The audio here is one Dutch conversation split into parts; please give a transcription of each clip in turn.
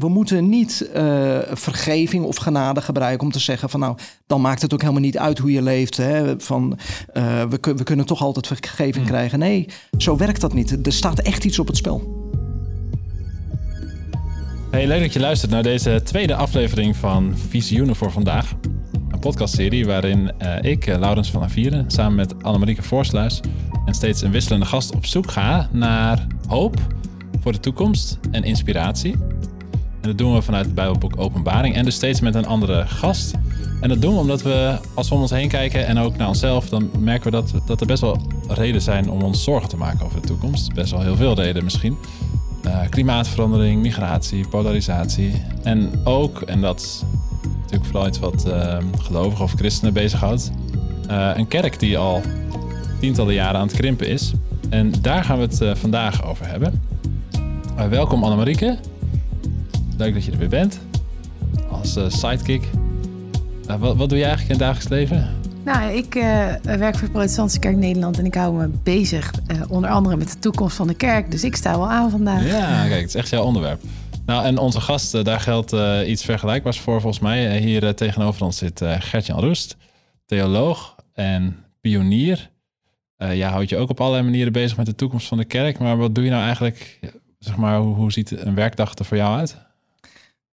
we moeten niet uh, vergeving of genade gebruiken om te zeggen van nou, dan maakt het ook helemaal niet uit hoe je leeft. Hè? Van uh, we, we, kunnen toch altijd vergeving mm. krijgen. Nee, zo werkt dat niet. Er staat echt iets op het spel. Hey, leuk dat je luistert naar deze tweede aflevering van Visioenen voor vandaag. Een podcastserie waarin uh, ik, Laurens van Avieren, samen met Annemarieke Voorsluis en steeds een wisselende gast op zoek ga naar hoop voor de toekomst en inspiratie. En dat doen we vanuit het Bijbelboek Openbaring en dus steeds met een andere gast. En dat doen we omdat we, als we om ons heen kijken en ook naar onszelf, dan merken we dat, dat er best wel reden zijn om ons zorgen te maken over de toekomst. Best wel heel veel reden misschien. Uh, klimaatverandering, migratie, polarisatie. En ook, en dat is natuurlijk vooral iets wat uh, gelovigen of christenen bezighoudt, uh, een kerk die al tientallen jaren aan het krimpen is. En daar gaan we het vandaag over hebben. welkom Annemarieke. Leuk dat je er weer bent. Als uh, sidekick. Uh, wat, wat doe je eigenlijk in het dagelijks leven? Nou, ik uh, werk voor de Protestantse Kerk Nederland en ik hou me bezig onder andere met de toekomst van de kerk. Dus ik sta wel aan vandaag. Ja, kijk, het is echt jouw onderwerp. Nou, en onze gast, daar geldt iets vergelijkbaars voor volgens mij. Hier tegenover ons zit Gertjan Roest, theoloog en pionier. ja, houd je ook op allerlei manieren bezig met de toekomst van de kerk. Maar wat doe je nou eigenlijk, zeg maar, hoe, hoe ziet een werkdag er voor jou uit?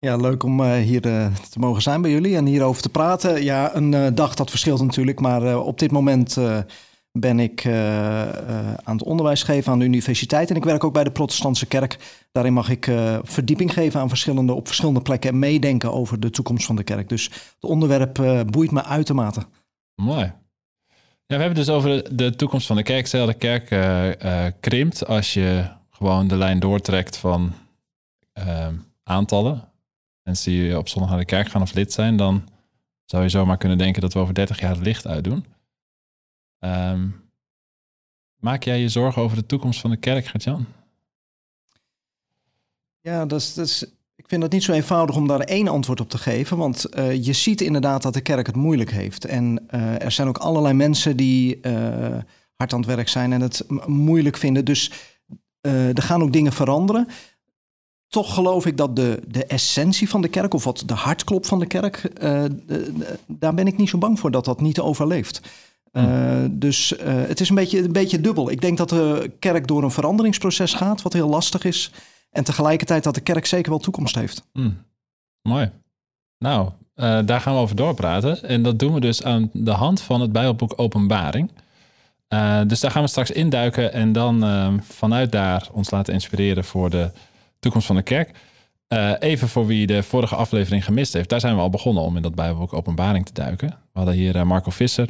Ja, leuk om uh, hier uh, te mogen zijn bij jullie en hierover te praten. Ja, een uh, dag dat verschilt natuurlijk, maar op dit moment ben ik aan het onderwijs geven aan de universiteit en ik werk ook bij de Protestantse Kerk. Daarin mag ik verdieping geven aan verschillende, op verschillende plekken en meedenken over de toekomst van de kerk. Dus het onderwerp boeit me uitermate. Mooi. Ja, we hebben dus over de toekomst van de kerk. Stel, de kerk krimpt als je gewoon de lijn doortrekt van aantallen mensen die op zondag naar de kerk gaan of lid zijn, dan zou je zomaar kunnen denken dat we over 30 jaar het licht uitdoen. Um, maak jij je zorgen over de toekomst van de kerk, Gert-Jan? Ja, dat is, ik vind het niet zo eenvoudig om daar één antwoord op te geven. Want uh, je ziet inderdaad dat de kerk het moeilijk heeft. En uh, er zijn ook allerlei mensen die uh, hard aan het werk zijn en het moeilijk vinden. Dus er gaan ook dingen veranderen toch geloof ik dat de, de essentie van de kerk, of wat de hartklop van de kerk, uh, daar ben ik niet zo bang voor dat dat niet overleeft. Uh, dus uh, het is een beetje, een beetje dubbel. Ik denk dat de kerk door een veranderingsproces gaat, wat heel lastig is. En tegelijkertijd dat de kerk zeker wel toekomst heeft. Mm. Mooi. Nou, daar gaan we over doorpraten. En dat doen we dus aan de hand van het Bijbelboek Openbaring. dus daar gaan we straks induiken en dan vanuit daar ons laten inspireren voor de toekomst van de kerk. Uh, even voor wie de vorige aflevering gemist heeft. Daar zijn we al begonnen om in dat Bijbelboek Openbaring te duiken. We hadden hier uh, Marco Visser,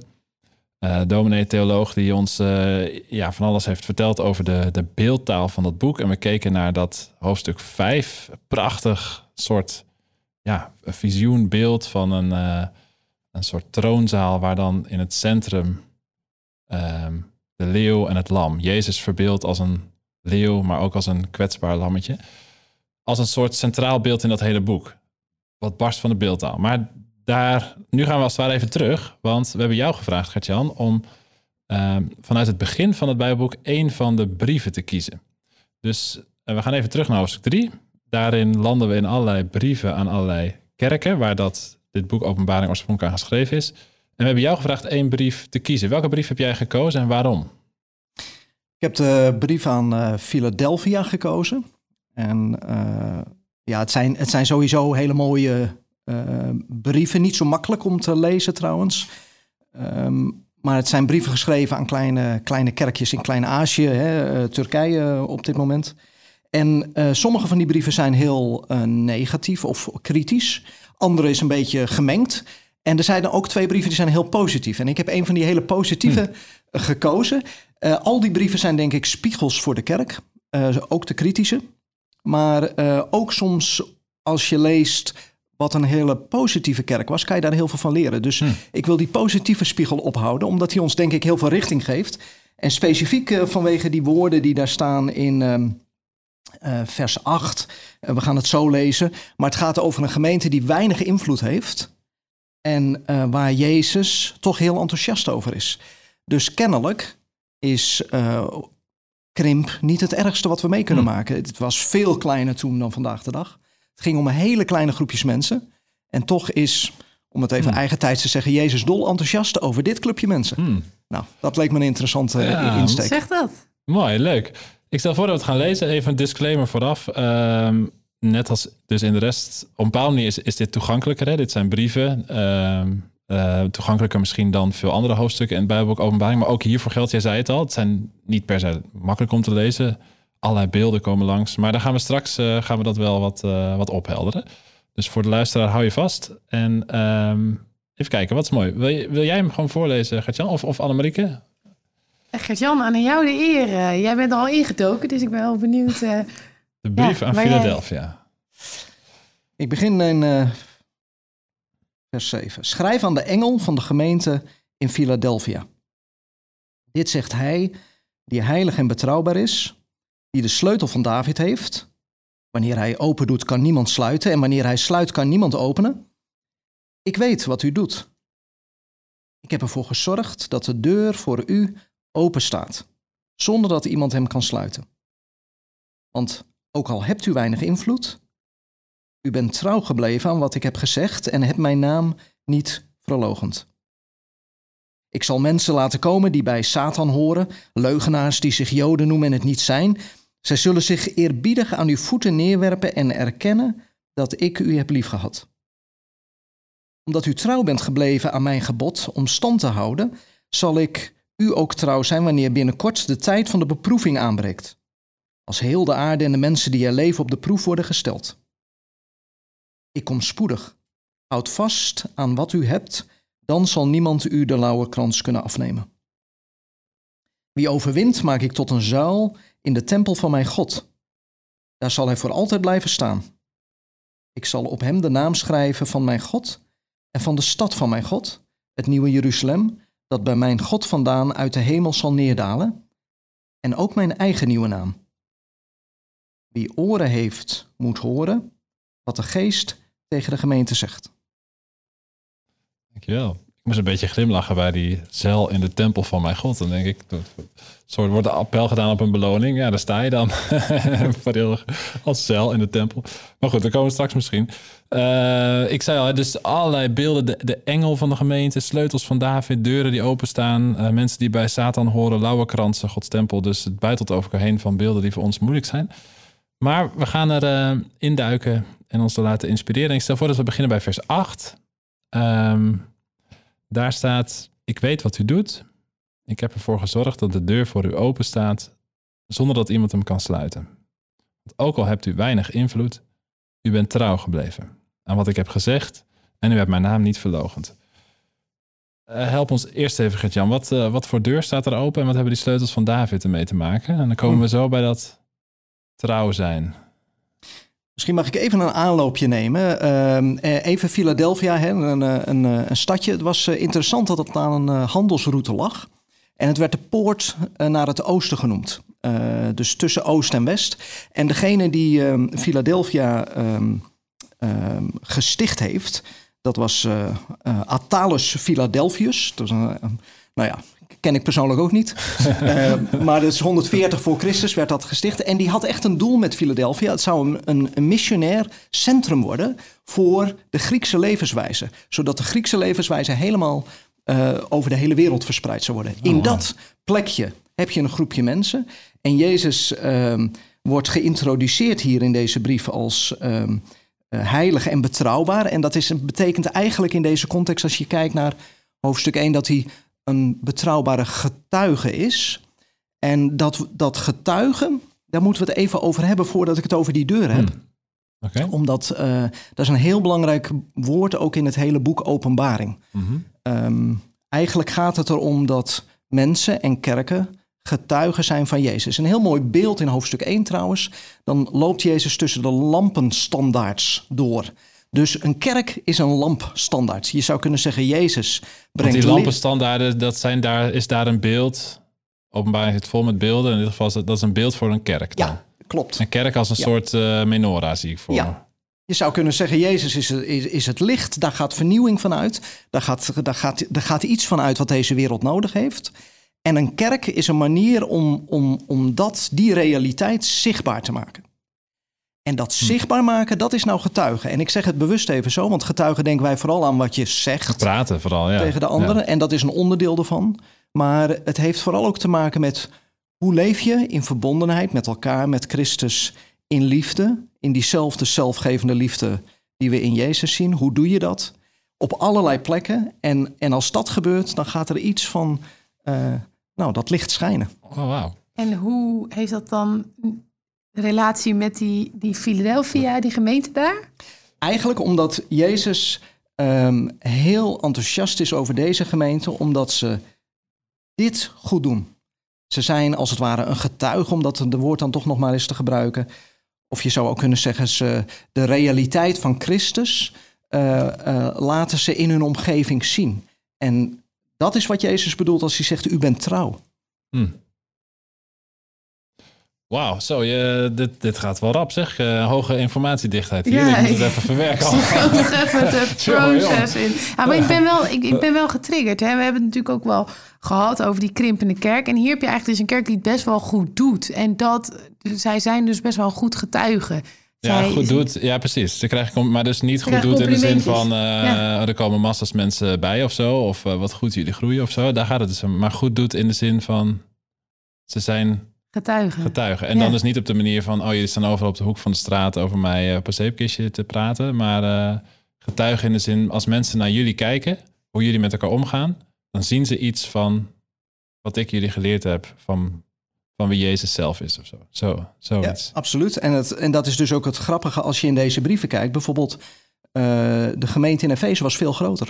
uh, dominee theoloog, die ons ja, van alles heeft verteld over de, de beeldtaal van dat boek. En we keken naar dat hoofdstuk 5. Prachtig soort ja, visioenbeeld van een, een soort troonzaal waar dan in het centrum ehm, de leeuw en het lam. Jezus verbeeld als een leeuw, maar ook als een kwetsbaar lammetje als een soort centraal beeld in dat hele boek. Wat barst van de beeldtaal. Maar daar, nu gaan we als het ware even terug. Want we hebben jou gevraagd, Gertjan, om uh, vanuit het begin van het Bijbelboek één van de brieven te kiezen. Dus uh, we gaan even terug naar hoofdstuk 3. Daarin landen we in allerlei brieven aan allerlei kerken, waar dat, dit boek Openbaring oorspronkelijk aan geschreven is. En we hebben jou gevraagd één brief te kiezen. Welke brief heb jij gekozen en waarom? Ik heb de brief aan uh, Philadelphia gekozen. En uh, ja, het zijn, het zijn sowieso hele mooie uh, brieven. Niet zo makkelijk om te lezen trouwens. Um, maar het zijn brieven geschreven aan kleine, kleine kerkjes in Klein-Azië, uh, Turkije op dit moment. En sommige van die brieven zijn heel negatief of kritisch. Andere is een beetje gemengd. En er zijn ook twee brieven die zijn heel positief. En ik heb een van die hele positieve hm. gekozen. al die brieven zijn denk ik spiegels voor de kerk. ook de kritische. Maar uh, ook soms als je leest wat een hele positieve kerk was, kan je daar heel veel van leren. Dus hm. ik wil die positieve spiegel ophouden, omdat hij ons denk ik heel veel richting geeft. En specifiek uh, vanwege die woorden die daar staan in uh, vers 8. we gaan het zo lezen. Maar het gaat over een gemeente die weinig invloed heeft. En waar Jezus toch heel enthousiast over is. Dus kennelijk is krimp niet het ergste wat we mee kunnen hmm. maken. Het was veel kleiner toen dan vandaag de dag. Het ging om een hele kleine groepjes mensen. En toch is, om het even Hmm. eigentijds te zeggen, Jezus dol enthousiast over dit clubje mensen. Hmm. Nou, dat leek me een interessante eh, Ja, insteek. Zeg dat. Mooi, leuk. Ik stel voor dat we het gaan lezen. Even een disclaimer vooraf. Ehm, net als dus in de rest, op een bepaalde manier is, is dit toegankelijker. Hè? Dit zijn brieven. Ehm, eh, toegankelijker misschien dan veel andere hoofdstukken in het Bijbelboek Openbaring. Maar ook hiervoor geldt, jij zei het al, het zijn niet per se makkelijk om te lezen. Allerlei beelden komen langs. Maar daar gaan we straks eh, gaan we dat wel wat, eh, wat ophelderen. Dus voor de luisteraar hou je vast. En ehm, even kijken, wat is mooi. Wil, je- wil jij hem gewoon voorlezen, Gertjan? Of, of Annemarieke? Gert-Jan, aan jou de eer. Jij bent er al ingetoken, dus ik ben wel benieuwd. eh, De brief aan jij- Philadelphia. Ik begin in eh, vers 7. Schrijf aan de engel van de gemeente in Philadelphia. Dit zegt hij, die heilig en betrouwbaar is, die de sleutel van David heeft. Wanneer hij open doet, kan niemand sluiten, en wanneer hij sluit, kan niemand openen. Ik weet wat u doet. Ik heb ervoor gezorgd dat de deur voor u open staat, zonder dat iemand hem kan sluiten. Want ook al hebt u weinig invloed, u bent trouw gebleven aan wat ik heb gezegd en hebt mijn naam niet verlogend. Ik zal mensen laten komen die bij Satan horen, leugenaars die zich Joden noemen en het niet zijn. Zij zullen zich eerbiedig aan uw voeten neerwerpen en erkennen dat ik u heb liefgehad. Omdat u trouw bent gebleven aan mijn gebod om stand te houden, zal ik u ook trouw zijn wanneer binnenkort de tijd van de beproeving aanbreekt. Als heel de aarde en de mensen die er leven op de proef worden gesteld. Ik kom spoedig. Houd vast aan wat u hebt, dan zal niemand u de lauwe krans kunnen afnemen. Wie overwint, maak ik tot een zuil in de tempel van mijn God. Daar zal hij voor altijd blijven staan. Ik zal op hem de naam schrijven van mijn God en van de stad van mijn God, het nieuwe Jeruzalem, dat bij mijn God vandaan uit de hemel zal neerdalen, en ook mijn eigen nieuwe naam. Wie oren heeft, moet horen wat de geest tegen de gemeente zegt. Dankjewel. Ik moest een beetje glimlachen bij die zeil in de tempel van mijn God. Dan denk ik, soort wordt een appel gedaan op een beloning. Ja, daar sta je dan. Als zeil in de tempel. Maar goed, daar komen we straks misschien. Eh, ik zei al, dus allerlei beelden. De, de engel van de gemeente, sleutels van David, deuren die openstaan. eh, mensen die bij Satan horen, lauwe kransen, Gods tempel. Dus het buitelt over elkaar heen van beelden die voor ons moeilijk zijn. Maar we gaan er eh, induiken en ons er laten inspireren. Ik stel voor dat we beginnen bij vers 8. Ehm, daar staat: Ik weet wat u doet. Ik heb ervoor gezorgd dat de deur voor u open staat, zonder dat iemand hem kan sluiten. Want ook al hebt u weinig invloed, u bent trouw gebleven aan wat ik heb gezegd en u hebt mijn naam niet verlogend. Eh, help ons eerst even, Gert-Jan. Wat, eh, wat voor deur staat er open en wat hebben die sleutels van David ermee te maken? En dan komen we zo bij dat trouw zijn. Misschien mag ik even een aanloopje nemen. Ehm, eh, even Philadelphia, hè, een, een, een stadje. Het was eh, interessant dat het aan een eh, handelsroute lag. En het werd de poort naar het oosten genoemd. Dus tussen oost en west. En degene die ehm, Philadelphia ehm, gesticht heeft, dat was eh, Attalus Philadelphus. Dat een- nou ja, ken ik persoonlijk ook niet. Eh, maar is 140 voor Christus werd dat gesticht. En die had echt een doel met Philadelphia. Het zou een, een, een missionair centrum worden voor de Griekse levenswijze. Zodat de Griekse levenswijze helemaal eh, over de hele wereld verspreid zou worden. In wow. dat plekje heb je een groepje mensen. En Jezus ehm, wordt geïntroduceerd hier in deze brief als eh, heilig en betrouwbaar. En dat is, betekent eigenlijk in deze context, als je kijkt naar hoofdstuk 1, dat hij een betrouwbare getuige is. En dat, dat getuigen, daar moeten we het even over hebben voordat ik het over die deur heb. Hmm. Omdat eh, dat is een heel belangrijk woord ook in het hele boek Openbaring. Mhm. Ehm, eigenlijk gaat het erom dat mensen en kerken getuigen zijn van Jezus. Een heel mooi beeld in hoofdstuk 1 trouwens. Dan loopt Jezus tussen de lampenstandaards door. Dus een kerk is een lampstandaard. Je zou kunnen zeggen, Jezus Want brengt die licht. lampenstandaarden, dat zijn daar, is daar een beeld. Openbaar het vol met beelden. In ieder geval is dat, dat is een beeld voor een kerk. Dan. Ja, klopt. Een kerk als een Ja. soort eh, menorah zie ik voor me. Ja. Je zou kunnen zeggen, Jezus is, is, is het licht, daar gaat vernieuwing van uit. Daar gaat, daar, gaat, daar gaat iets van uit wat deze wereld nodig heeft. En een kerk is een manier om, om, om dat, die realiteit zichtbaar te maken. En dat zichtbaar maken, dat is nou getuigen. En ik zeg het bewust even zo, want getuigen denken wij vooral aan wat je zegt Praten vooral, ja. tegen de anderen. Ja. En dat is een onderdeel ervan. Maar het heeft vooral ook te maken met hoe leef je in verbondenheid met elkaar, met Christus in liefde, in diezelfde zelfgevende liefde die we in Jezus zien. Hoe doe je dat? Op allerlei plekken. En, en als dat gebeurt, dan gaat er iets van, eh, nou, dat licht schijnen. Oh, wauw. En hoe heeft dat dan relatie met die, die Philadelphia, die gemeente daar? Eigenlijk omdat Jezus ehm, heel enthousiast is over deze gemeente, omdat ze dit goed doen. Ze zijn als het ware een getuige, om dat de woord dan toch nog maar eens te gebruiken. Of je zou ook kunnen zeggen, ze de realiteit van Christus eh, eh, laten ze in hun omgeving zien. En dat is wat Jezus bedoelt als hij zegt, u bent trouw. Hm. Wauw, zo, je, dit, dit gaat wel rap zeg. Eh, hoge informatiedichtheid hier. Ja, ik moet het even verwerken. Ik ook nog even het proces in. Ja, maar ik ben wel, ik, ik ben wel getriggerd. Hè. We hebben het natuurlijk ook wel gehad over die krimpende kerk. En hier heb je eigenlijk dus een kerk die het best wel goed doet. En dat, zij zijn dus best wel goed getuigen. Ja, Zij- goed doet. Ja, precies. Ze krijgen, maar dus niet goed doet in de zin van eh, Ja. er komen massas mensen bij of zo. Of eh, wat goed jullie groeien of zo. Daar gaat het dus om. Maar goed doet in de zin van ze zijn Getuigen. getuigen. En Ja. dan dus niet op de manier van oh, jullie staan overal op de hoek van de straat over mij eh, op een zeepkistje te praten. Maar eh, getuigen in de zin als mensen naar jullie kijken, hoe jullie met elkaar omgaan, dan zien ze iets van wat ik jullie geleerd heb van, van wie Jezus zelf is of zo. Zo, Ja, zoiets. absoluut. En, het, en dat is dus ook het grappige als je in deze brieven kijkt. Bijvoorbeeld, eh, de gemeente in Efeze was veel groter.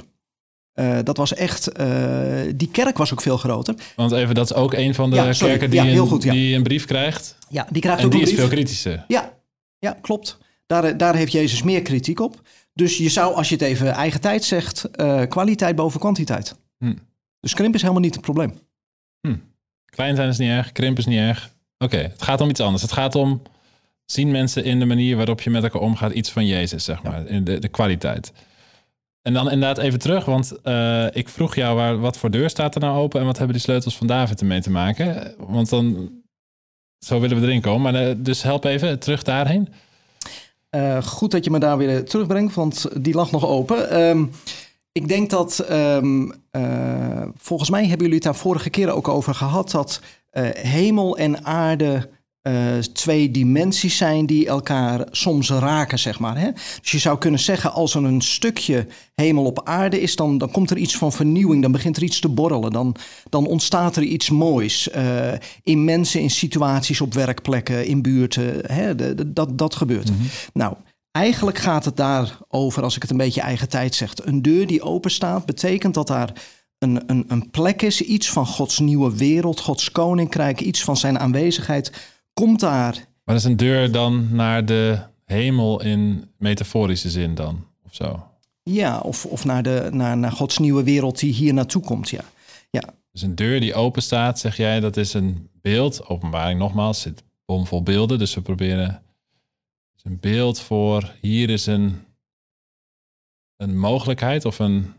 Eh, dat was echt, eh, die kerk was ook veel groter. Want even, dat is ook een van de Ja, kerken die, Ja, een, goed, ja. die een brief krijgt. Ja, die krijgt En ook die een is brief. veel kritischer. Ja, ja klopt. Daar, daar heeft Jezus meer kritiek op. Dus je zou, als je het even eigen tijd zegt, eh, kwaliteit boven kwantiteit. Hm. Dus krimp is helemaal niet het probleem. Klein zijn is niet erg, krimp is niet erg. Oké, het gaat om iets anders. Het gaat om, zien mensen in de manier waarop je met elkaar omgaat iets van Jezus, zeg maar. In de, de kwaliteit. En dan inderdaad even terug, want eh, ik vroeg jou waar, wat voor deur staat er nou open en wat hebben die sleutels van David ermee te maken? Want dan, zo willen we erin komen. Maar eh, dus help even terug daarheen. Eh, goed dat je me daar weer terugbrengt, want die lag nog open. Ehm, ik denk dat, ehm, eh, volgens mij hebben jullie het daar vorige keer ook over gehad, dat hemel en aarde eh, twee dimensies zijn die elkaar soms raken, zeg maar. Hè? Dus je zou kunnen zeggen, als er een stukje hemel op aarde is, dan, dan komt er iets van vernieuwing, dan begint er iets te borrelen, dan, dan ontstaat er iets moois. eh, in mensen, in situaties, op werkplekken, in buurten, hè? De- de- dat, dat gebeurt. Nou, eigenlijk gaat het daarover, als ik het een beetje eigen tijd zeg. Een deur die open staat, betekent dat daar een, een, een plek is, iets van Gods nieuwe wereld, Gods koninkrijk, iets van zijn aanwezigheid. Komt daar. Maar dat is een deur dan naar de hemel in metaforische zin dan, of zo. Ja, of, of naar, de, naar, naar Gods nieuwe wereld die hier naartoe komt. Ja. Dus een deur die open staat, zeg jij, dat is een beeld. Openbaring nogmaals, zit bomvol beelden. Dus we proberen een beeld voor hier is een, een mogelijkheid of een,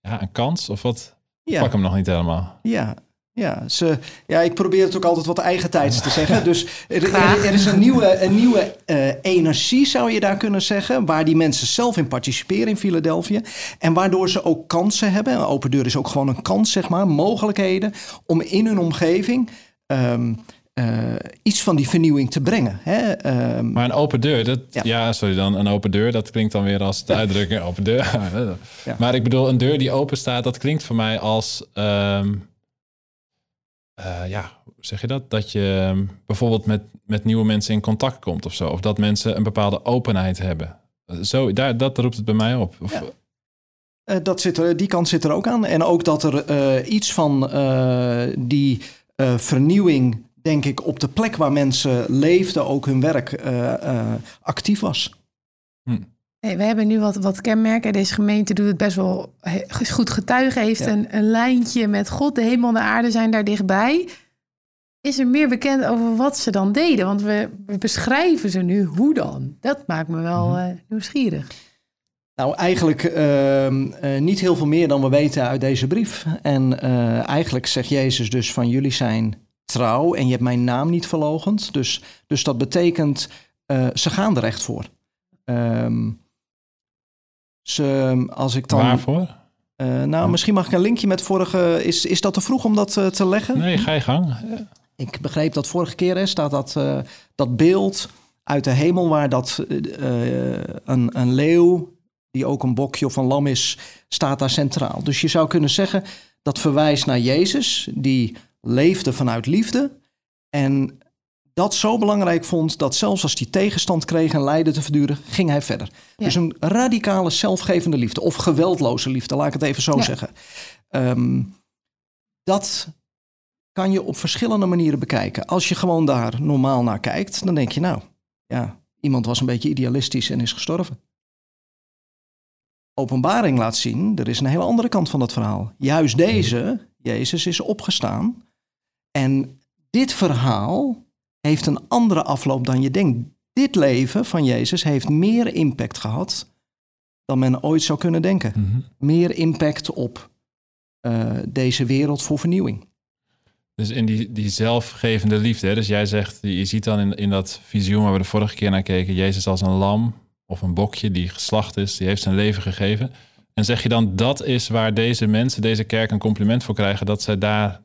ja, een kans of wat. Ja. Pak hem nog niet helemaal. Ja, ja, ze, ja, ik probeer het ook altijd wat eigentijds te zeggen. Dus er, er, er is een nieuwe, een nieuwe eh, energie, zou je daar kunnen zeggen, waar die mensen zelf in participeren in Philadelphia. En waardoor ze ook kansen hebben. Een open deur is ook gewoon een kans, zeg maar, mogelijkheden om in hun omgeving ehm, eh, iets van die vernieuwing te brengen. Hè? Ehm, Maar een open deur, dat, ja. Ja. sorry dan, een open deur, dat klinkt dan weer als de uitdrukking open deur. Ja. Maar ik bedoel, een deur die open staat, dat klinkt voor mij als, ehm, eh, ja, hoe zeg je dat? Dat je ehm, bijvoorbeeld met, met nieuwe mensen in contact komt of zo. Of dat mensen een bepaalde openheid hebben. Eh, Zo, daar, dat roept het bij mij op. Of, Ja. Eh, dat zit er, die kant zit er ook aan. En ook dat er iets van die vernieuwing, denk ik, op de plek waar mensen leefden, ook hun werk actief was. Hey, we hebben nu wat, wat kenmerken. Deze gemeente doet het best wel goed getuigen. Heeft Ja. een, een lijntje met God. De hemel en de aarde zijn daar dichtbij. Is er meer bekend over wat ze dan deden? Want we, we beschrijven ze nu. Hoe dan? Dat maakt me wel Mhm. eh, nieuwsgierig. Nou, eigenlijk ehm, eh, niet heel veel meer dan we weten uit deze brief. En eh, eigenlijk zegt Jezus dus van jullie zijn trouw en je hebt mijn naam niet verlogend. Dus, dus dat betekent ze gaan er echt voor. Ehm, ze, als ik dan, Waarvoor? eh, nou, misschien mag ik een linkje met vorige. Is, is dat te vroeg om dat eh, te leggen? Nee, ga je gang. Ik begreep dat vorige keer hè, staat dat, eh, dat beeld uit de hemel waar dat een, een leeuw, die ook een bokje of een lam is, staat daar centraal. Dus je zou kunnen zeggen dat verwijst naar Jezus, die leefde vanuit liefde en dat zo belangrijk vond dat zelfs als hij tegenstand kreeg en lijden te verduren, ging hij verder. Ja. Dus een radicale zelfgevende liefde of geweldloze liefde, laat ik het even zo Ja. zeggen. Ehm, dat kan je op verschillende manieren bekijken. Als je gewoon daar normaal naar kijkt, dan denk je nou, ja, iemand was een beetje idealistisch en is gestorven. Openbaring laat zien, er is een hele andere kant van dat verhaal. Juist deze, Jezus, is opgestaan. En dit verhaal heeft een andere afloop dan je denkt. Dit leven van Jezus heeft meer impact gehad dan men ooit zou kunnen denken. Mhm. Meer impact op eh, deze wereld voor vernieuwing. Dus in die, die zelfgevende liefde. Hè? Dus jij zegt, je ziet dan in, in dat visioen waar we de vorige keer naar keken, Jezus als een lam of een bokje die geslacht is, die heeft zijn leven gegeven. En zeg je dan, dat is waar deze mensen, deze kerk een compliment voor krijgen, dat zij daar,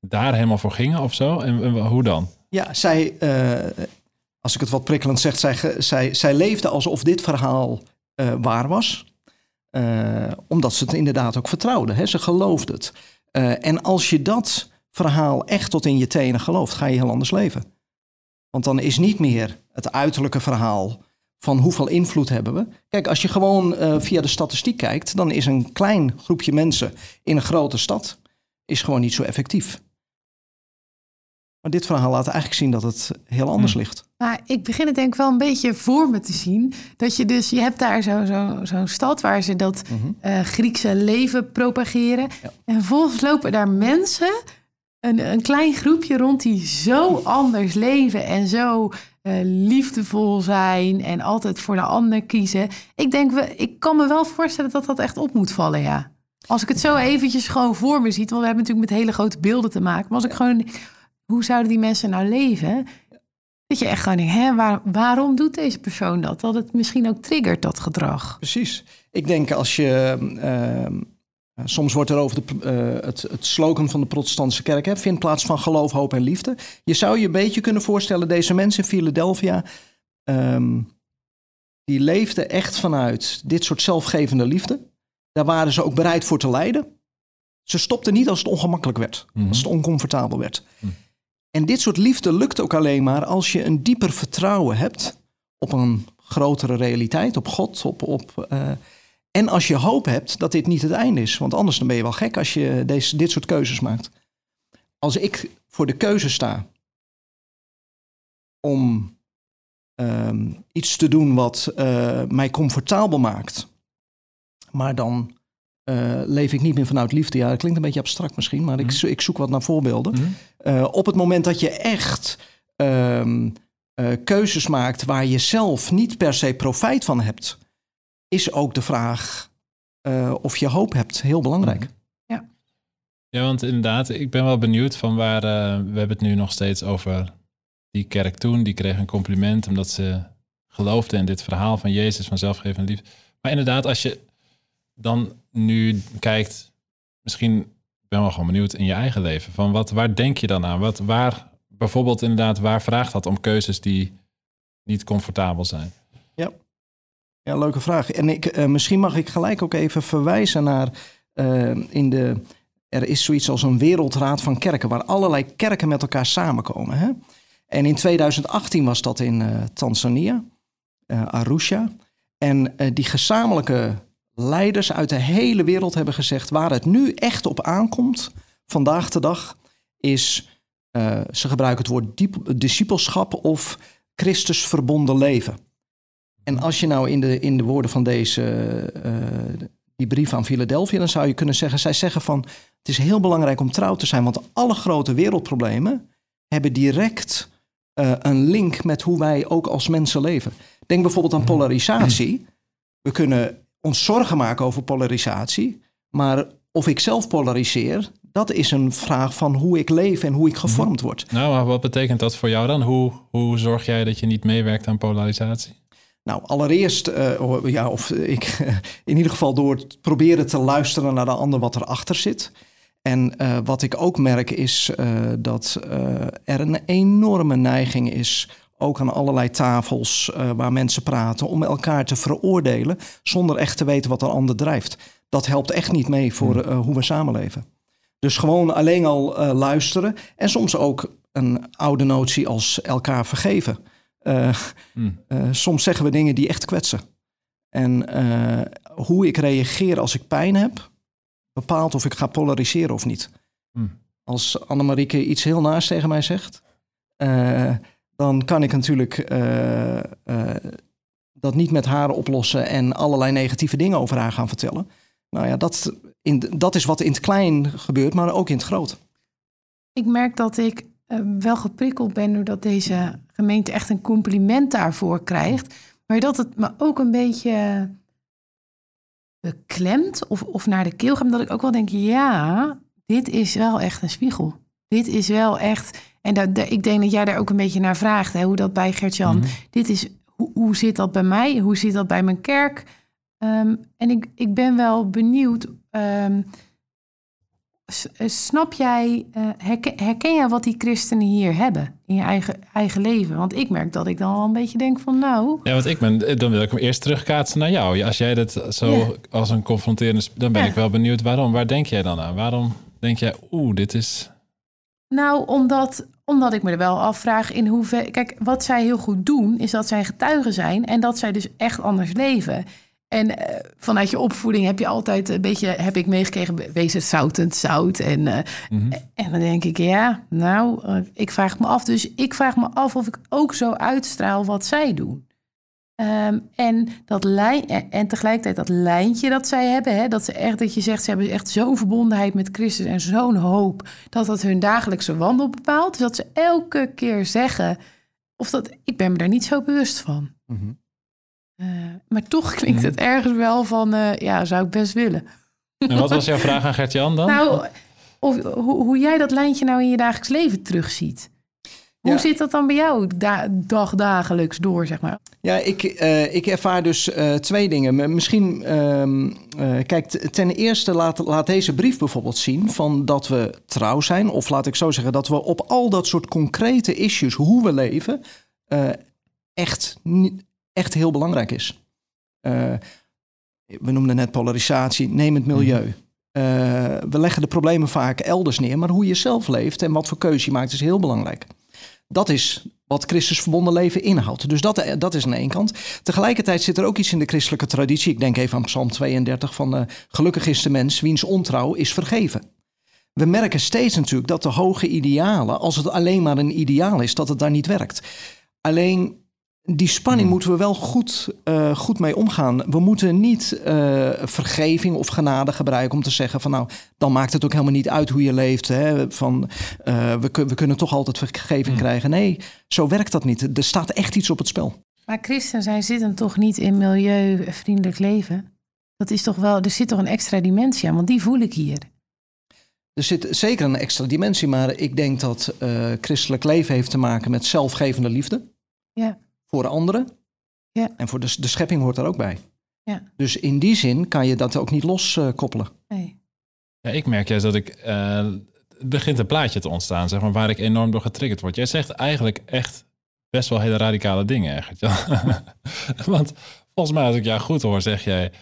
daar helemaal voor gingen of zo? En, en hoe dan? Ja, zij, eh, als ik het wat prikkelend zeg, zij, zij, zij leefde alsof dit verhaal eh, waar was. Eh, omdat ze het inderdaad ook vertrouwden. Ze geloofden het. En als je dat verhaal echt tot in je tenen gelooft, ga je heel anders leven. Want dan is niet meer het uiterlijke verhaal van hoeveel invloed hebben we. Kijk, als je gewoon via de statistiek kijkt, dan is een klein groepje mensen in een grote stad is gewoon niet zo effectief. Maar dit verhaal laat eigenlijk zien dat het heel anders Hmm. ligt. Maar ik begin het denk ik wel een beetje voor me te zien. Dat je dus, je hebt daar zo'n zo, zo'n stad waar ze dat eh, Griekse leven propageren. Ja. En vervolgens lopen daar mensen, een, een klein groepje rond die zo anders leven en zo eh, liefdevol zijn en altijd voor de ander kiezen. Ik denk, we, ik kan me wel voorstellen dat dat echt op moet vallen, ja. Als ik het zo eventjes gewoon voor me ziet, want we hebben natuurlijk met hele grote beelden te maken. Maar als ik gewoon, hoe zouden die mensen nou leven? Dat je echt gewoon denkt, hè, waar, waarom doet deze persoon dat? Dat het misschien ook triggert, dat gedrag. Precies. Ik denk als je. ehm, eh, soms wordt er over de, eh, het, het slogan van de protestantse kerk: hè, vind plaats van geloof, hoop en liefde. Je zou je een beetje kunnen voorstellen, deze mensen in Philadelphia. ehm, die leefden echt vanuit dit soort zelfgevende liefde. Daar waren ze ook bereid voor te lijden. Ze stopten niet als het ongemakkelijk werd, Mhm. als het oncomfortabel werd. Mhm. En dit soort liefde lukt ook alleen maar als je een dieper vertrouwen hebt op een grotere realiteit, op God, op, op, eh, en als je hoop hebt dat dit niet het einde is. Want anders dan ben je wel gek als je deze, dit soort keuzes maakt. Als ik voor de keuze sta om ehm, iets te doen wat eh, mij comfortabel maakt, maar dan eh, leef ik niet meer vanuit liefde. Ja, dat klinkt een beetje abstract misschien, maar ik, Mhm. ik zoek wat naar voorbeelden. Mhm. Eh, op het moment dat je echt ehm, eh, keuzes maakt waar je zelf niet per se profijt van hebt, is ook de vraag eh, of je hoop hebt heel belangrijk. Ja, want inderdaad, ik ben wel benieuwd van waar... eh, we hebben het nu nog steeds over die kerk toen. Die kreeg een compliment omdat ze geloofden in dit verhaal van Jezus, van zelfgevende liefde. Maar inderdaad, als je dan nu kijkt... Misschien ben wel gewoon benieuwd in je eigen leven. Van wat, waar denk je dan aan? Wat, waar, bijvoorbeeld inderdaad, waar vraagt dat om keuzes die niet comfortabel zijn? Ja, leuke vraag. En ik, eh, misschien mag ik gelijk ook even verwijzen naar eh, in de. Er is zoiets als een wereldraad van kerken, waar allerlei kerken met elkaar samenkomen. Hè? En in 2018 was dat in eh, Tanzania, Arusha. En die gezamenlijke leiders uit de hele wereld hebben gezegd: waar het nu echt op aankomt, vandaag de dag, is. eh, ze gebruiken het woord diep- discipelschap of Christus verbonden leven. En als je nou in de, in de woorden van deze, eh, die brief aan Philadelphia, dan zou je kunnen zeggen, zij zeggen van, het is heel belangrijk om trouw te zijn, want alle grote wereldproblemen hebben direct eh, een link met hoe wij ook als mensen leven. Denk bijvoorbeeld aan polarisatie. We kunnen ons zorgen maken over polarisatie, maar of ik zelf polariseer, dat is een vraag van hoe ik leef en hoe ik gevormd word. Nou, maar wat betekent dat voor jou dan? Hoe, hoe zorg jij dat je niet meewerkt aan polarisatie? Nou, allereerst, uh, ja, of ik in ieder geval door het proberen te luisteren naar de ander wat erachter zit. En uh, wat ik ook merk is uh, dat er een enorme neiging is, ook aan allerlei tafels waar mensen praten, om elkaar te veroordelen zonder echt te weten wat de ander drijft. Dat helpt echt niet mee voor hoe we samenleven. Dus gewoon alleen al luisteren en soms ook een oude notie als elkaar vergeven. Uh, soms zeggen we dingen die echt kwetsen. En hoe ik reageer als ik pijn heb, bepaalt of ik ga polariseren of niet. Hmm. Als Annemarieke iets heel naast tegen mij zegt, dan kan ik natuurlijk dat niet met haar oplossen en allerlei negatieve dingen over haar gaan vertellen. Nou ja, dat, in, dat is wat in het klein gebeurt, maar ook in het groot. Ik merk dat ik wel geprikkeld ben doordat deze gemeente echt een compliment daarvoor krijgt. Maar dat het me ook een beetje beklemt of, of naar de keel gaat. Dat ik ook wel denk, ja, dit is wel echt een spiegel. Dit is wel echt... En dat, ik denk dat jij daar ook een beetje naar vraagt, hè, hoe dat bij Gert-Jan... Mhm. Dit is, hoe, hoe zit dat bij mij? Hoe zit dat bij mijn kerk? Um, en ik, ik ben wel benieuwd... Um, eh, snap jij, uh, herken, herken jij wat die christenen hier hebben in je eigen, eigen leven? Want ik merk dat ik dan al een beetje denk van nou... Ja, want ik ben, eh, dan wil ik hem eerst terugkaatsen naar jou. Als jij dat zo als een confronterende... Dan ben ik wel benieuwd waarom. Waar denk jij dan aan? Waarom denk jij, oeh, dit is... Nou, omdat, omdat ik me er wel afvraag in hoeverre... Kijk, wat zij heel goed doen, is dat zij getuigen zijn... en dat zij dus echt anders leven... En uh, vanuit je opvoeding heb je altijd een beetje, heb ik meegekregen, wees het zoutend zout. En, uh, mm-hmm. en dan denk ik, ja, nou, uh, ik vraag me af. Dus ik vraag me af of ik ook zo uitstraal wat zij doen. Um, en, dat lijn, en tegelijkertijd dat lijntje dat zij hebben, hè, dat ze echt, dat je zegt, ze hebben echt zo'n verbondenheid met Christus en zo'n hoop, dat dat hun dagelijkse wandel bepaalt. Dus dat ze elke keer zeggen, of dat, ik ben me daar niet zo bewust van. Mm-hmm. Uh, maar toch klinkt het mhm. ergens wel van, uh, ja, zou ik best willen. En wat was jouw vraag aan Gert-Jan dan? Nou, of, hoe, hoe jij dat lijntje nou in je dagelijks leven terugziet. Hoe ja. zit dat dan bij jou da dagdagelijks door, zeg maar? Ja, ik, uh, ik ervaar dus uh, twee dingen. Misschien, uh, kijk, ten eerste laat, laat deze brief bijvoorbeeld zien van dat we trouw zijn. Of laat ik zo zeggen, dat we op al dat soort concrete issues, hoe we leven, echt echt heel belangrijk is. We noemden net polarisatie, neem het milieu. Uh, we leggen de problemen vaak elders neer, maar hoe je zelf leeft en wat voor keuze je maakt is heel belangrijk. Dat is wat Christus verbonden leven inhoudt. Dus dat, dat is aan ene kant. Tegelijkertijd zit er ook iets in de christelijke traditie. Ik denk even aan Psalm 32 van uh, gelukkig is de mens wiens ontrouw is vergeven. We merken steeds natuurlijk dat de hoge idealen, als het alleen maar een ideaal is, dat het daar niet werkt. Alleen die spanning hmm. moeten we wel goed, uh, goed mee omgaan. We moeten niet uh, vergeving of genade gebruiken om te zeggen van nou, dan maakt het ook helemaal niet uit hoe je leeft. Hè? Van, uh, we, we, kunnen toch altijd vergeving hmm. krijgen. Nee, zo werkt dat niet. Er staat echt iets op het spel. Maar christen, zij zitten toch niet in milieuvriendelijk leven? Dat is toch wel, er zit toch een extra dimensie aan, want die voel ik hier. Er zit zeker een extra dimensie, maar ik denk dat christelijk leven heeft te maken met zelfgevende liefde. Ja voor anderen. Ja. En voor de, de schepping hoort daar ook bij. Ja. Dus in die zin kan je dat ook niet loskoppelen. Uh, nee. Ja, ik merk juist dat ik. Uh, het begint een plaatje te ontstaan, zeg maar, waar ik enorm door getriggerd word. Jij zegt eigenlijk echt best wel hele radicale dingen, echt. Want volgens mij, als ik jou goed hoor, zeg jij.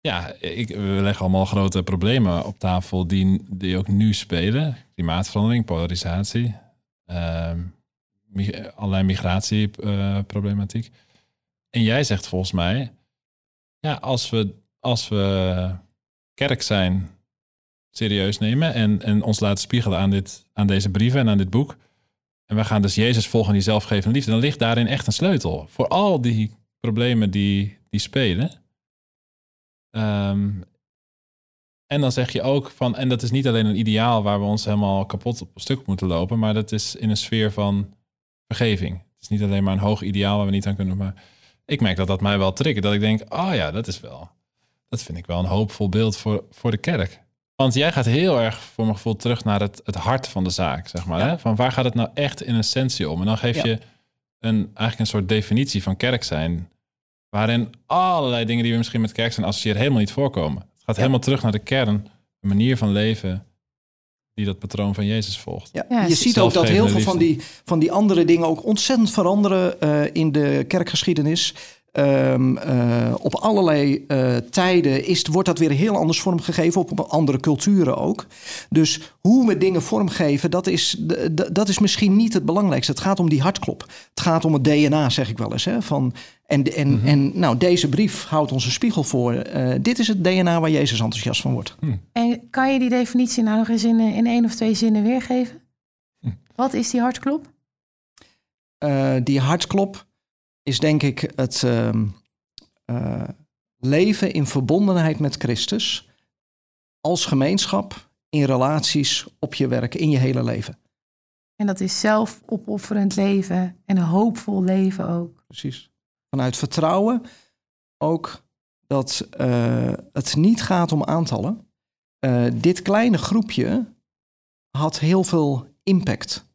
Ja, ik, we leggen allemaal grote problemen op tafel die, die ook nu spelen. Klimaatverandering, polarisatie. Uh, allerlei migratieproblematiek. en jij zegt volgens mij, ja, als we, als we kerk zijn serieus nemen en, en ons laten spiegelen aan, dit, aan deze brieven en aan dit boek. En we gaan dus Jezus volgen die zelfgevende liefde. Dan ligt daarin echt een sleutel voor al die problemen die, die spelen. Um, en dan zeg je ook van, en dat is niet alleen een ideaal waar we ons helemaal kapot op stuk moeten lopen, maar dat is in een sfeer van vergeving. Het is niet alleen maar een hoog ideaal waar we niet aan kunnen. Maar ik merk dat dat mij wel triggert. Dat ik denk, oh ja, dat is wel. Dat vind ik wel een hoopvol beeld voor, voor de kerk. Want jij gaat heel erg, voor mijn gevoel, terug naar het, het hart van de zaak, zeg maar. Ja. Hè? Van waar gaat het nou echt in essentie om? En dan geef Ja. je een, eigenlijk een soort definitie van kerk zijn, waarin allerlei dingen die we misschien met kerk zijn associëren helemaal niet voorkomen. Het gaat Ja. helemaal terug naar de kern, de manier van leven die dat patroon van Jezus volgt. Ja, Ja, je ziet ook dat heel veel van die, van die andere dingen ook ontzettend veranderen eh, in de kerkgeschiedenis. Ehm, eh, op allerlei eh, tijden is, wordt dat weer heel anders vormgegeven, op andere culturen ook. Dus hoe we dingen vormgeven, dat is, dat is misschien niet het belangrijkste. Het gaat om die hartklop. Het gaat om het DNA, zeg ik wel eens. Hè, van, en en, en nou, deze brief houdt ons een spiegel voor. Eh, dit is het DNA waar Jezus enthousiast van wordt. En kan je die definitie nou nog eens in, in één of twee zinnen weergeven? Hm. Wat is die hartklop? Eh, die hartklop is denk ik het ehm, eh, leven in verbondenheid met Christus. Als gemeenschap, in relaties, op je werk, in je hele leven. En dat is zelfopofferend leven en een hoopvol leven ook. Precies. Vanuit vertrouwen ook dat eh, het niet gaat om aantallen. Eh, dit kleine groepje had heel veel impact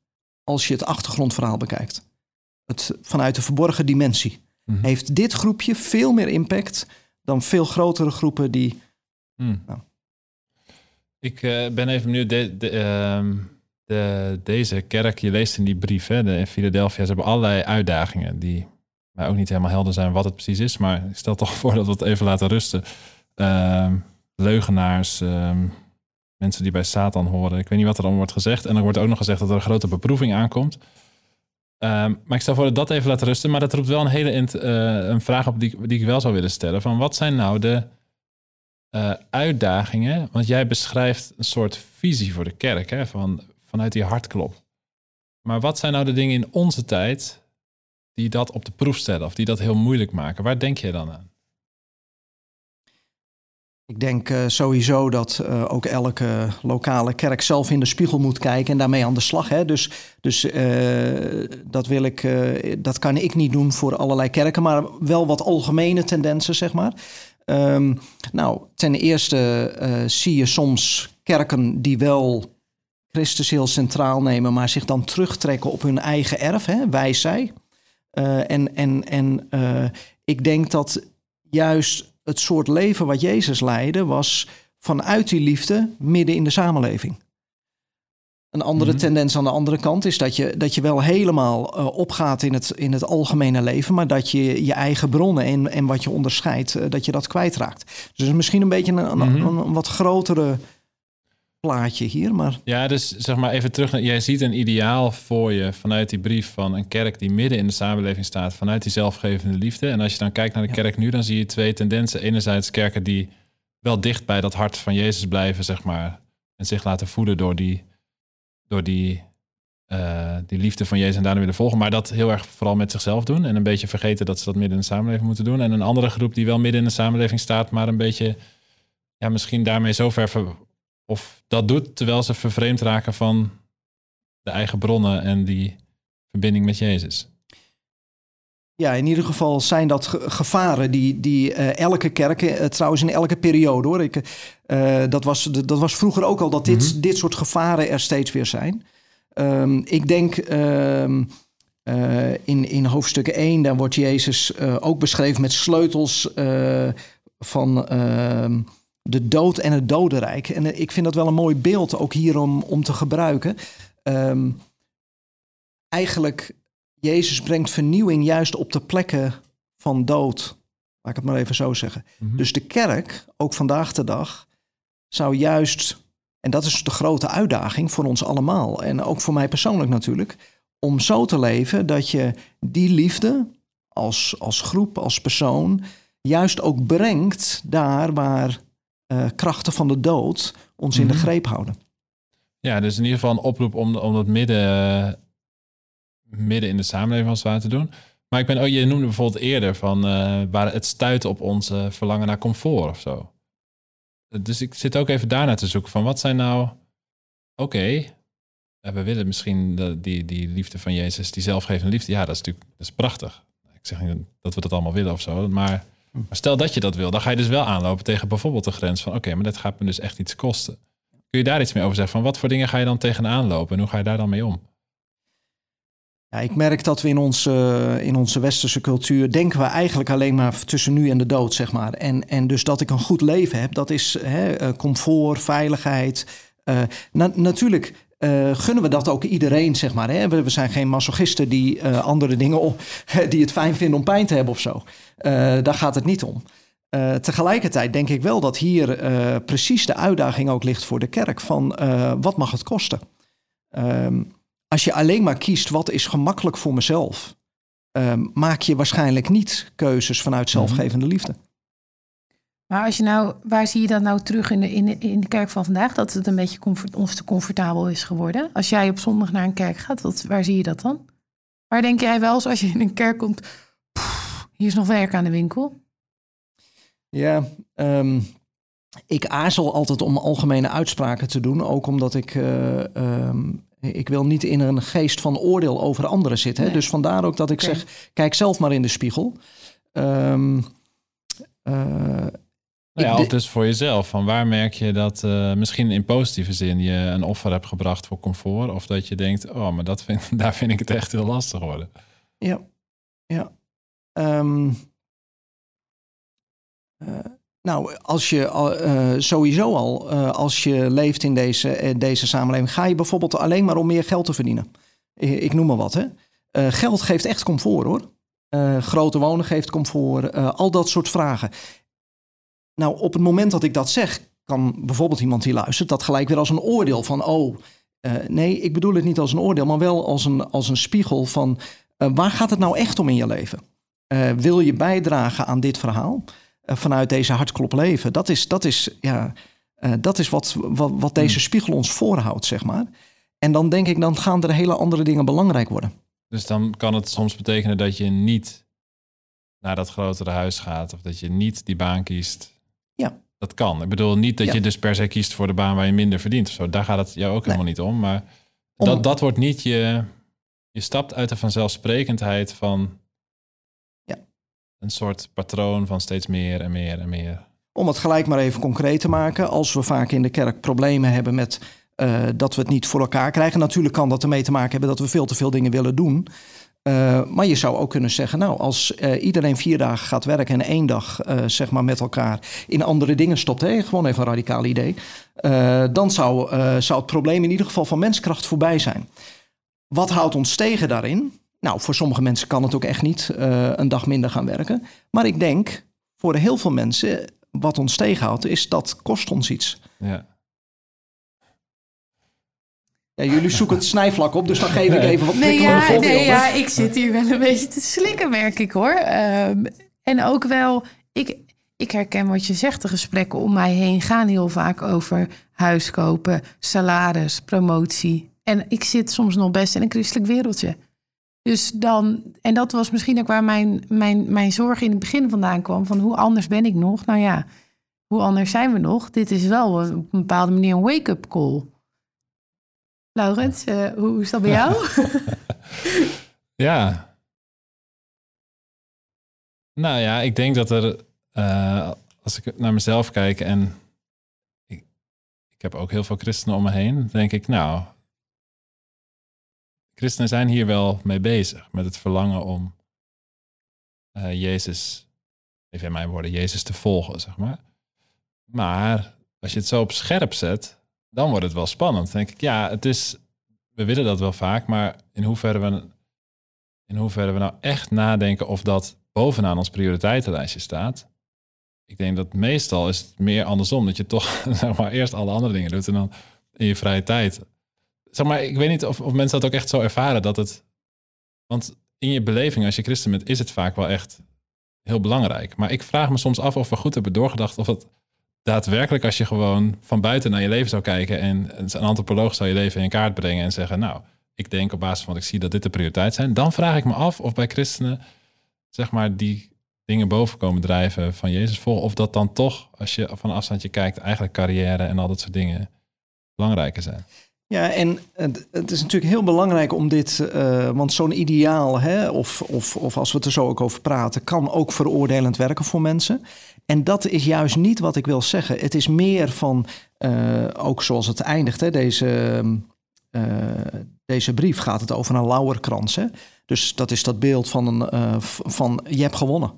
als je het achtergrondverhaal bekijkt. Het, vanuit de verborgen dimensie. Mhm. heeft dit groepje veel meer impact dan veel grotere groepen die. Hmm. Nou. Ik eh, ben even benieuwd. De, de, ehm, de, deze kerk, je leest in die brief, hè, de, in Philadelphia, ze hebben allerlei uitdagingen die mij ook niet helemaal helder zijn wat het precies is. Maar ik stel toch voor dat we het even laten rusten. Ehm, leugenaars, ehm, mensen die bij Satan horen. Ik weet niet wat er dan wordt gezegd. En er wordt ook nog gezegd dat er een grote beproeving aankomt. Ehm, maar ik stel voor dat dat even laten rusten. Maar dat roept wel een hele eh, een vraag op die, die ik wel zou willen stellen. Van wat zijn nou de eh, uitdagingen? Want jij beschrijft een soort visie voor de kerk, hè? Van, vanuit die hartklop. Maar wat zijn nou de dingen in onze tijd die dat op de proef stellen of die dat heel moeilijk maken? Waar denk je dan aan? Ik denk eh, sowieso dat eh, ook elke lokale kerk zelf in de spiegel moet kijken en daarmee aan de slag. Hè? Dus, dus eh, dat, wil ik, dat kan ik niet doen voor allerlei kerken, maar wel wat algemene tendensen, zeg maar. Ehm, nou, ten eerste zie je soms kerken die wel Christus heel centraal nemen, maar zich dan terugtrekken op hun eigen erf, hè? wij zij. En en, en ik denk dat juist het soort leven wat Jezus leidde, was vanuit die liefde midden in de samenleving. Een andere Mhm. tendens aan de andere kant is dat je, dat je wel helemaal eh, opgaat in het, in het algemene leven, maar dat je je eigen bronnen en, en wat je onderscheidt, eh, dat je dat kwijtraakt. Dus misschien een beetje een, een, Mhm. een, een wat grotere plaatje hier, maar Ja, dus zeg maar even terug. Naar, jij ziet een ideaal voor je vanuit die brief van een kerk die midden in de samenleving staat, vanuit die zelfgevende liefde. En als je dan kijkt naar de Ja. kerk nu, dan zie je twee tendensen. Enerzijds kerken die wel dicht bij dat hart van Jezus blijven, zeg maar, en zich laten voeden door die, door die, eh, die liefde van Jezus en daarna willen volgen, maar dat heel erg vooral met zichzelf doen en een beetje vergeten dat ze dat midden in de samenleving moeten doen. En een andere groep die wel midden in de samenleving staat, maar een beetje, ja, misschien daarmee zo ver- of dat doet terwijl ze vervreemd raken van de eigen bronnen en die verbinding met Jezus. Ja, in ieder geval zijn dat ge- gevaren die, die eh, elke kerk, eh, trouwens in elke periode hoor. Ik, eh, dat, was, dat was vroeger ook al dat dit, Mhm. dit soort gevaren er steeds weer zijn. Ehm, ik denk ehm, eh, in, in hoofdstuk 1, daar wordt Jezus ook beschreven met sleutels van ehm, de dood en het dodenrijk. En eh, ik vind dat wel een mooi beeld ook hier om, om te gebruiken. Ehm, eigenlijk Jezus brengt vernieuwing juist op de plekken van dood. Laat ik het maar even zo zeggen. Mhm. Dus de kerk, ook vandaag de dag, zou juist, en dat is de grote uitdaging voor ons allemaal, en ook voor mij persoonlijk natuurlijk, om zo te leven dat je die liefde als, als groep, als persoon, juist ook brengt daar waar eh, krachten van de dood ons in de Mhm. greep houden. Ja, dus in ieder geval een oproep om, om dat midden, midden in de samenleving als ware te doen. Maar ik ben ook, je noemde bijvoorbeeld eerder van eh, waar het stuit op ons verlangen naar comfort of zo. Dus ik zit ook even daarnaar te zoeken van wat zijn nou, oké, eh, we willen misschien de, die, die liefde van Jezus, die zelfgevende liefde. Ja, dat is natuurlijk dat is prachtig. Ik zeg niet dat we dat allemaal willen of zo, maar, stel dat je dat wil, dan ga je dus wel aanlopen tegen bijvoorbeeld de grens van oké, maar dat gaat me dus echt iets kosten. kun je daar iets meer over zeggen? Van wat voor dingen ga je dan tegenaan lopen en hoe ga je daar dan mee om? Ja, ik merk dat we in onze, in onze westerse cultuur denken we eigenlijk alleen maar tussen nu en de dood, zeg maar. En, en dus dat ik een goed leven heb, dat is hè, eh, comfort, veiligheid. Na, natuurlijk uh, gunnen we dat ook iedereen, zeg maar. Hè? We, we zijn geen masochisten die uh, andere dingen op, die het fijn vinden om pijn te hebben of zo. daar gaat het niet om. tegelijkertijd denk ik wel dat hier precies de uitdaging ook ligt voor de kerk van wat mag het kosten? Um, als je alleen maar kiest wat is gemakkelijk voor mezelf, uh, maak je waarschijnlijk niet keuzes vanuit mhm. zelfgevende liefde. Maar als je nou, waar zie je dat nou terug in de, in de, in de kerk van vandaag? Dat het een beetje comfort, ons te comfortabel is geworden. Als jij op zondag naar een kerk gaat, wat, waar zie je dat dan? Waar denk jij wel eens als je in een kerk komt, hier is nog werk aan de winkel? Ja, um, ik aarzel altijd om algemene uitspraken te doen. Ook omdat ik uh, um, ik wil niet in een geest van oordeel over anderen zitten. Dus vandaar ook dat ik zeg, kijk zelf maar in de spiegel. Um, uh, ja, of dus voor jezelf. Van waar merk je dat uh, misschien in positieve zin je een offer hebt gebracht voor comfort? Of dat je denkt, oh, maar dat vind, daar vind ik het echt heel lastig worden. Ja, ja. Um, uh, nou, als je uh, sowieso al, als je leeft in deze, deze samenleving, ga je bijvoorbeeld alleen maar om meer geld te verdienen. Ik, ik noem maar wat. Hè. geld geeft echt comfort hoor. grote wonen geeft comfort. al dat soort vragen. Nou, op het moment dat ik dat zeg, kan bijvoorbeeld iemand die luistert dat gelijk weer als een oordeel van, oh, nee, ik bedoel het niet als een oordeel, maar wel als een, als een spiegel van, waar gaat het nou echt om in je leven? wil je bijdragen aan dit verhaal? Eh, vanuit deze hartklop leven. Dat is, dat is, ja, dat is wat, wat, wat deze hmm. spiegel ons voorhoudt, zeg maar. En dan denk ik, dan gaan er hele andere dingen belangrijk worden. Dus dan kan het soms betekenen dat je niet naar dat grotere huis gaat. Of dat je niet die baan kiest. Ja. Dat kan. Ik bedoel niet dat je dus per se kiest voor de baan waar je minder verdient. Of zo. Daar gaat het jou ook helemaal niet om. Maar dat, dat wordt niet je... Je stapt uit de vanzelfsprekendheid van een soort patroon van steeds meer en meer en meer. Om het gelijk maar even concreet te maken, als we vaak in de kerk problemen hebben met uh, dat we het niet voor elkaar krijgen. Natuurlijk kan dat ermee te maken hebben dat we veel te veel dingen willen doen. Uh, maar je zou ook kunnen zeggen, nou, als uh, iedereen vier dagen gaat werken en één dag zeg maar met elkaar in andere dingen stopt, gewoon even een radicaal idee, dan zou, zou het probleem in ieder geval van menskracht voorbij zijn. Wat houdt ons tegen daarin? Nou, voor sommige mensen kan het ook echt niet een dag minder gaan werken. Maar ik denk, voor heel veel mensen, wat ons tegenhoudt, is dat kost ons iets. Ja. Ja, jullie zoeken het snijvlak op, dus dan geef ik even wat nee, ja, nee, ja, ik zit hier wel een beetje te slikken, merk ik hoor. Um, en ook wel, ik, ik herken wat je zegt, de gesprekken om mij heen gaan heel vaak over huis kopen, salaris, promotie. En ik zit soms nog best in een christelijk wereldje. Dus dan, en dat was misschien ook waar mijn, mijn, mijn zorg in het begin vandaan kwam: van hoe anders ben ik nog? Nou ja, hoe anders zijn we nog? Dit is wel op een bepaalde manier een wake-up call. Laurens, uh, hoe is dat bij jou? ja. Nou ja, ik denk dat er, uh, als ik naar mezelf kijk en ik, ik heb ook heel veel christenen om me heen, denk ik, nou, christenen zijn hier wel mee bezig. Met het verlangen om uh, Jezus, even in mijn woorden, Jezus te volgen, zeg maar. Maar als je het zo op scherp zet, dan wordt het wel spannend. Denk ik, ja, het is, we willen dat wel vaak, maar in hoeverre we, in hoeverre we nou echt nadenken of dat bovenaan ons prioriteitenlijstje staat. Ik denk dat meestal is het meer andersom. Dat je toch zeg maar, eerst alle andere dingen doet en dan in je vrije tijd zeg maar, ik weet niet of, of mensen dat ook echt zo ervaren dat het. Want in je beleving, als je christen bent, is het vaak wel echt heel belangrijk. Maar ik vraag me soms af of we goed hebben doorgedacht of het daadwerkelijk, als je gewoon van buiten naar je leven zou kijken en een antropoloog zou je leven in kaart brengen en zeggen, nou, ik denk op basis van wat ik zie dat dit de prioriteit zijn, dan vraag ik me af of bij christenen, zeg maar, die dingen boven komen drijven van Jezus volgen, of dat dan toch, als je van afstandje kijkt, eigenlijk carrière en al dat soort dingen belangrijker zijn. Ja, en het, is natuurlijk heel belangrijk om dit, uh, want zo'n ideaal, hè, of, of, of als we het er zo ook over praten, kan ook veroordelend werken voor mensen. En dat is juist niet wat ik wil zeggen. Het is meer van, uh, ook zoals het eindigt, hè, deze, uh, deze brief gaat het over een lauwerkrans. Hè? Dus dat is dat beeld van, een, van je hebt gewonnen.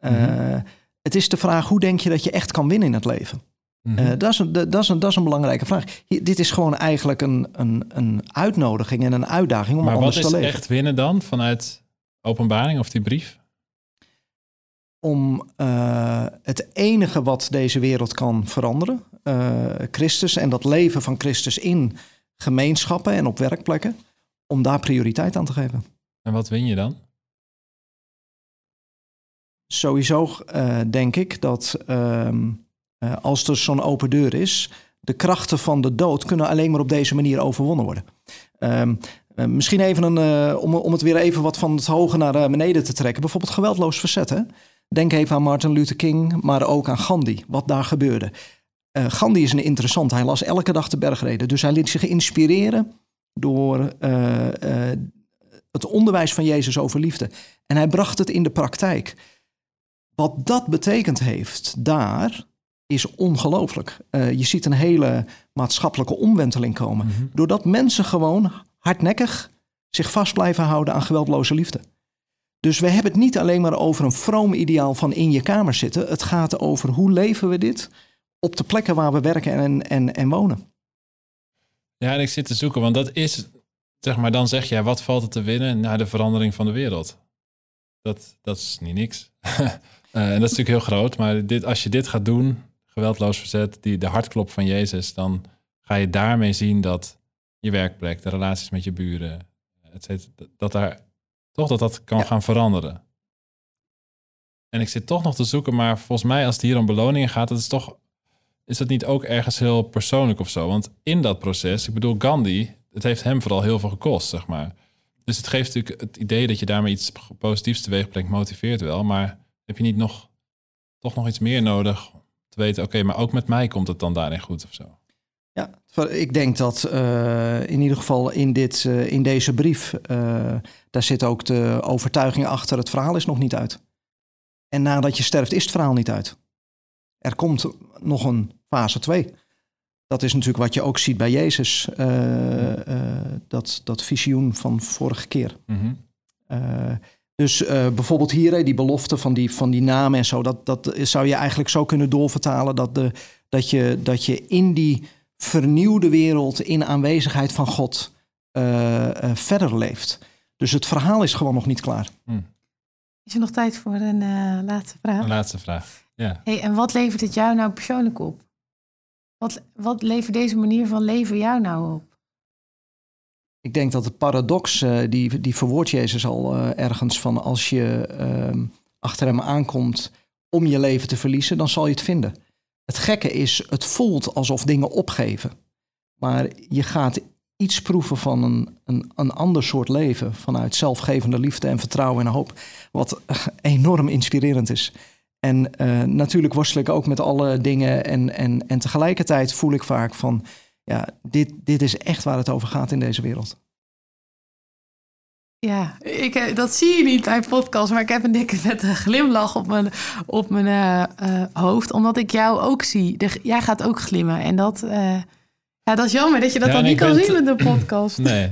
Mm Het is de vraag, hoe denk je dat je echt kan winnen in het leven? Mm dat, is een, dat, is een, dat is een belangrijke vraag. dit is gewoon eigenlijk een, een, een uitnodiging en een uitdaging om anders te leven. Maar wat is echt winnen dan vanuit openbaring of die brief? Om uh, het enige wat deze wereld kan veranderen, uh, Christus en dat leven van Christus in gemeenschappen en op werkplekken, om daar prioriteit aan te geven. En wat win je dan? Sowieso uh, denk ik dat ehm, als er zo'n open deur is, de krachten van de dood kunnen alleen maar op deze manier overwonnen worden. Um, uh, misschien even een, uh, om, om het weer even wat van het hoge naar beneden te trekken. Bijvoorbeeld geweldloos verzet. Denk even aan Martin Luther King, maar ook aan Gandhi, wat daar gebeurde. Gandhi is een interessant. Hij las elke dag de bergreden. Dus hij liet zich inspireren door het onderwijs van Jezus over liefde. En hij bracht het in de praktijk. Wat dat betekend heeft daar, is ongelooflijk. Uh, je ziet een hele maatschappelijke omwenteling komen. Mhm. Doordat mensen gewoon hardnekkig zich vast blijven houden aan geweldloze liefde. Dus we hebben het niet alleen maar over een vroom ideaal van in je kamer zitten. Het gaat over hoe leven we dit op de plekken waar we werken en, en, en wonen. Ja, en ik zit te zoeken, want dat is, zeg maar, dan zeg jij, wat valt er te winnen naar de verandering van de wereld? Dat, dat is niet niks. uh, en dat is natuurlijk heel groot, maar dit, als je dit gaat doen, geweldloos verzet, die, de hartklop van Jezus, dan ga je daarmee zien dat je werkplek, de relaties met je buren, et dat daar toch dat dat kan gaan veranderen. En ik zit toch nog te zoeken, maar volgens mij als het hier om beloningen gaat, dat is toch, is dat niet ook ergens heel persoonlijk of zo? Want in dat proces, ik bedoel Gandhi, het heeft hem vooral heel veel gekost, zeg maar. Dus het geeft natuurlijk het idee dat je daarmee iets positiefs teweeg brengt, motiveert wel, maar heb je niet nog, toch nog iets meer nodig te weten, oké, maar ook met mij komt het dan daarin goed of zo. Ja, ik denk dat uh, in ieder geval in, dit, uh, in deze brief, uh, daar zit ook de overtuiging achter, het verhaal is nog niet uit. En nadat je sterft is het verhaal niet uit. Er komt nog een fase 2. Dat is natuurlijk wat je ook ziet bij Jezus, dat, dat visioen van vorige keer. Mm -hmm. Dus bijvoorbeeld hier, die belofte van die, van die namen en zo, dat, dat zou je eigenlijk zo kunnen doorvertalen dat, de, dat, je, dat je in die vernieuwde wereld, in aanwezigheid van God, uh, uh, verder leeft. Dus het verhaal is gewoon nog niet klaar. Hmm. Is er nog tijd voor een laatste vraag? Een laatste vraag, ja. Hey, en wat levert het jou nou persoonlijk op? Wat, wat levert deze manier van leven jou nou op? Ik denk dat de paradox, uh, die, die verwoordt Jezus al uh, ergens van als je uh, achter hem aankomt om je leven te verliezen, dan zal je het vinden. Het gekke is, het voelt alsof dingen opgeven. Maar je gaat iets proeven van een, een, een ander soort leven vanuit zelfgevende liefde en vertrouwen en hoop, wat enorm inspirerend is. En uh, natuurlijk worstel ik ook met alle dingen en, en, en tegelijkertijd voel ik vaak van, ja, dit, dit is echt waar het over gaat in deze wereld. Ja, ik, eh, dat zie je niet bij podcast, maar ik heb een dikke vette glimlach op mijn, op mijn uh, uh, hoofd, omdat ik jou ook zie. De, jij gaat ook glimmen en dat, uh, ja, dat is jammer dat je dat ja, dan niet kan zien met de podcast. Nee,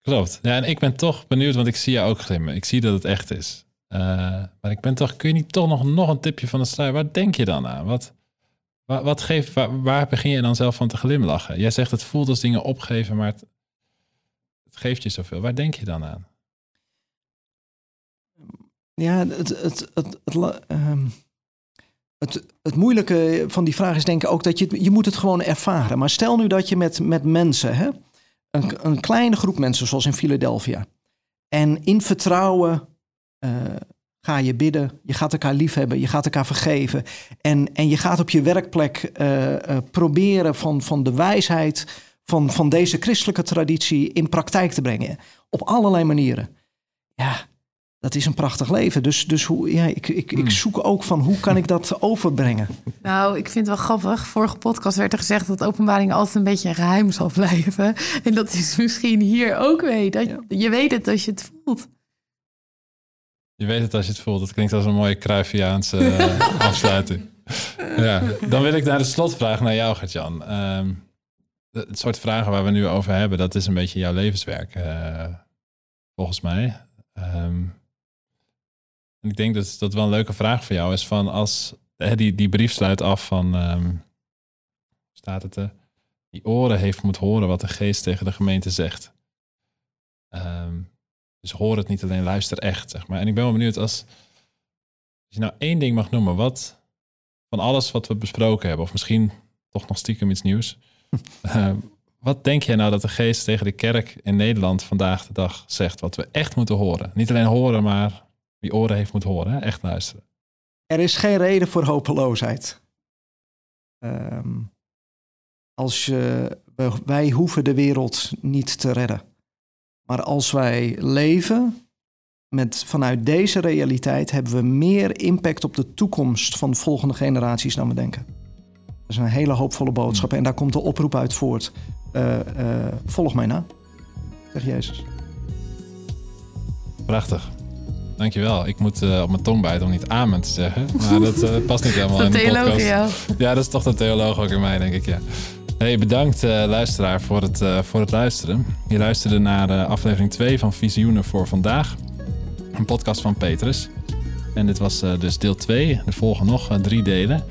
klopt. Ja, en ik ben toch benieuwd, want ik zie jou ook glimmen. Ik zie dat het echt is. maar ik ben toch, kun je niet toch nog, nog een tipje van de sluier? Waar denk je dan aan? Wat, wat, wat geeft, waar, waar, begin je dan zelf van te glimlachen? Jij zegt het voelt als dingen opgeven, maar het, het geeft je zoveel. Waar denk je dan aan? Ja, het, het, het, het, ehm, het, het moeilijke van die vraag is denk ik ook dat je, je moet het gewoon ervaren. Maar stel nu dat je met, met mensen, hè, een, een kleine groep mensen zoals in Philadelphia, en in vertrouwen uh, ga je bidden, je gaat elkaar liefhebben, je gaat elkaar vergeven. En, en je gaat op je werkplek uh, uh, proberen van, van de wijsheid van, van deze christelijke traditie in praktijk te brengen. Op allerlei manieren. Ja, dat is een prachtig leven. Dus, dus hoe, ja, ik, ik, ik zoek ook van hoe kan ik dat overbrengen. Nou, ik vind het wel grappig. Vorige podcast werd er gezegd dat openbaring altijd een beetje een geheim zal blijven. En dat is misschien hier ook weer. Dat, Je weet het als je het voelt. Je weet het als je het voelt. Dat klinkt als een mooie Cruyffiaanse uh, afsluiting. ja, dan wil ik naar de slotvraag naar jou, Gert-Jan. Ehm, het soort vragen waar we nu over hebben, dat is een beetje jouw levenswerk, uh, volgens mij. Um, en ik denk dat dat wel een leuke vraag voor jou is van als hè, die, die brief sluit af van um, staat het er, die oren heeft moet horen wat de geest tegen de gemeente zegt. Um, dus hoor het niet alleen, luister echt, zeg maar. En ik ben wel benieuwd als, als je nou één ding mag noemen, wat van alles wat we besproken hebben, of misschien toch nog stiekem iets nieuws. uh, wat denk jij nou dat de geest tegen de kerk in Nederland vandaag de dag zegt, wat we echt moeten horen? Niet alleen horen, maar wie oren heeft moet horen, hè? echt luisteren. Er is geen reden voor hopeloosheid. Um, als je, wij hoeven de wereld niet te redden. Maar als wij leven met, vanuit deze realiteit, hebben we meer impact op de toekomst van de volgende generaties dan we denken. Dat is een hele hoopvolle boodschap en daar komt de oproep uit voort. Uh, uh, volg mij na, zegt Jezus. Prachtig. Dankjewel. Ik moet uh, op mijn tong bijten om niet amen te zeggen. Maar dat uh, past niet helemaal in de podcast. Ja. ja, dat is toch de theoloog ook in mij, denk ik, ja. Hey, bedankt uh, luisteraar voor het, voor het luisteren. Je luisterde naar aflevering 2 van Visioenen voor Vandaag. Een podcast van Petrus. En dit was dus deel 2. Er volgen nog drie delen.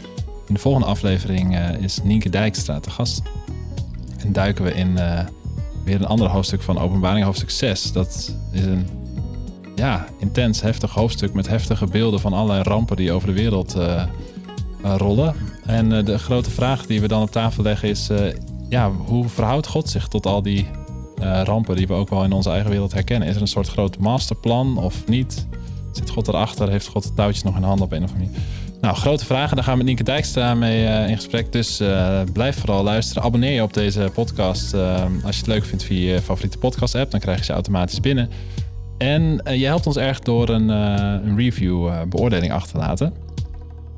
In de volgende aflevering is Nienke Dijkstra te gast. En duiken we in weer een ander hoofdstuk van openbaring, hoofdstuk 6. Dat is een ja, intens, heftig hoofdstuk met heftige beelden van allerlei rampen die over de wereld uh, uh, rollen. En uh, de grote vraag die we dan op tafel leggen is: ja, hoe verhoudt God zich tot al die rampen die we ook wel in onze eigen wereld herkennen? Is er een soort groot masterplan of niet? Zit God erachter? Heeft God de touwtjes nog in handen op een of andere manier? Nou, grote vragen. Daar gaan we Nienke Dijkstra mee in gesprek. Dus blijf vooral luisteren. Abonneer je op deze podcast. als je het leuk vindt via je favoriete podcast app, dan krijg je ze automatisch binnen. En uh, je helpt ons erg door een, uh, een review, uh, beoordeling achter te laten.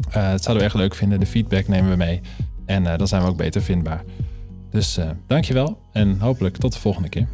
dat zouden we erg leuk vinden. De feedback nemen we mee. En dan zijn we ook beter vindbaar. Dus dankjewel en hopelijk tot de volgende keer.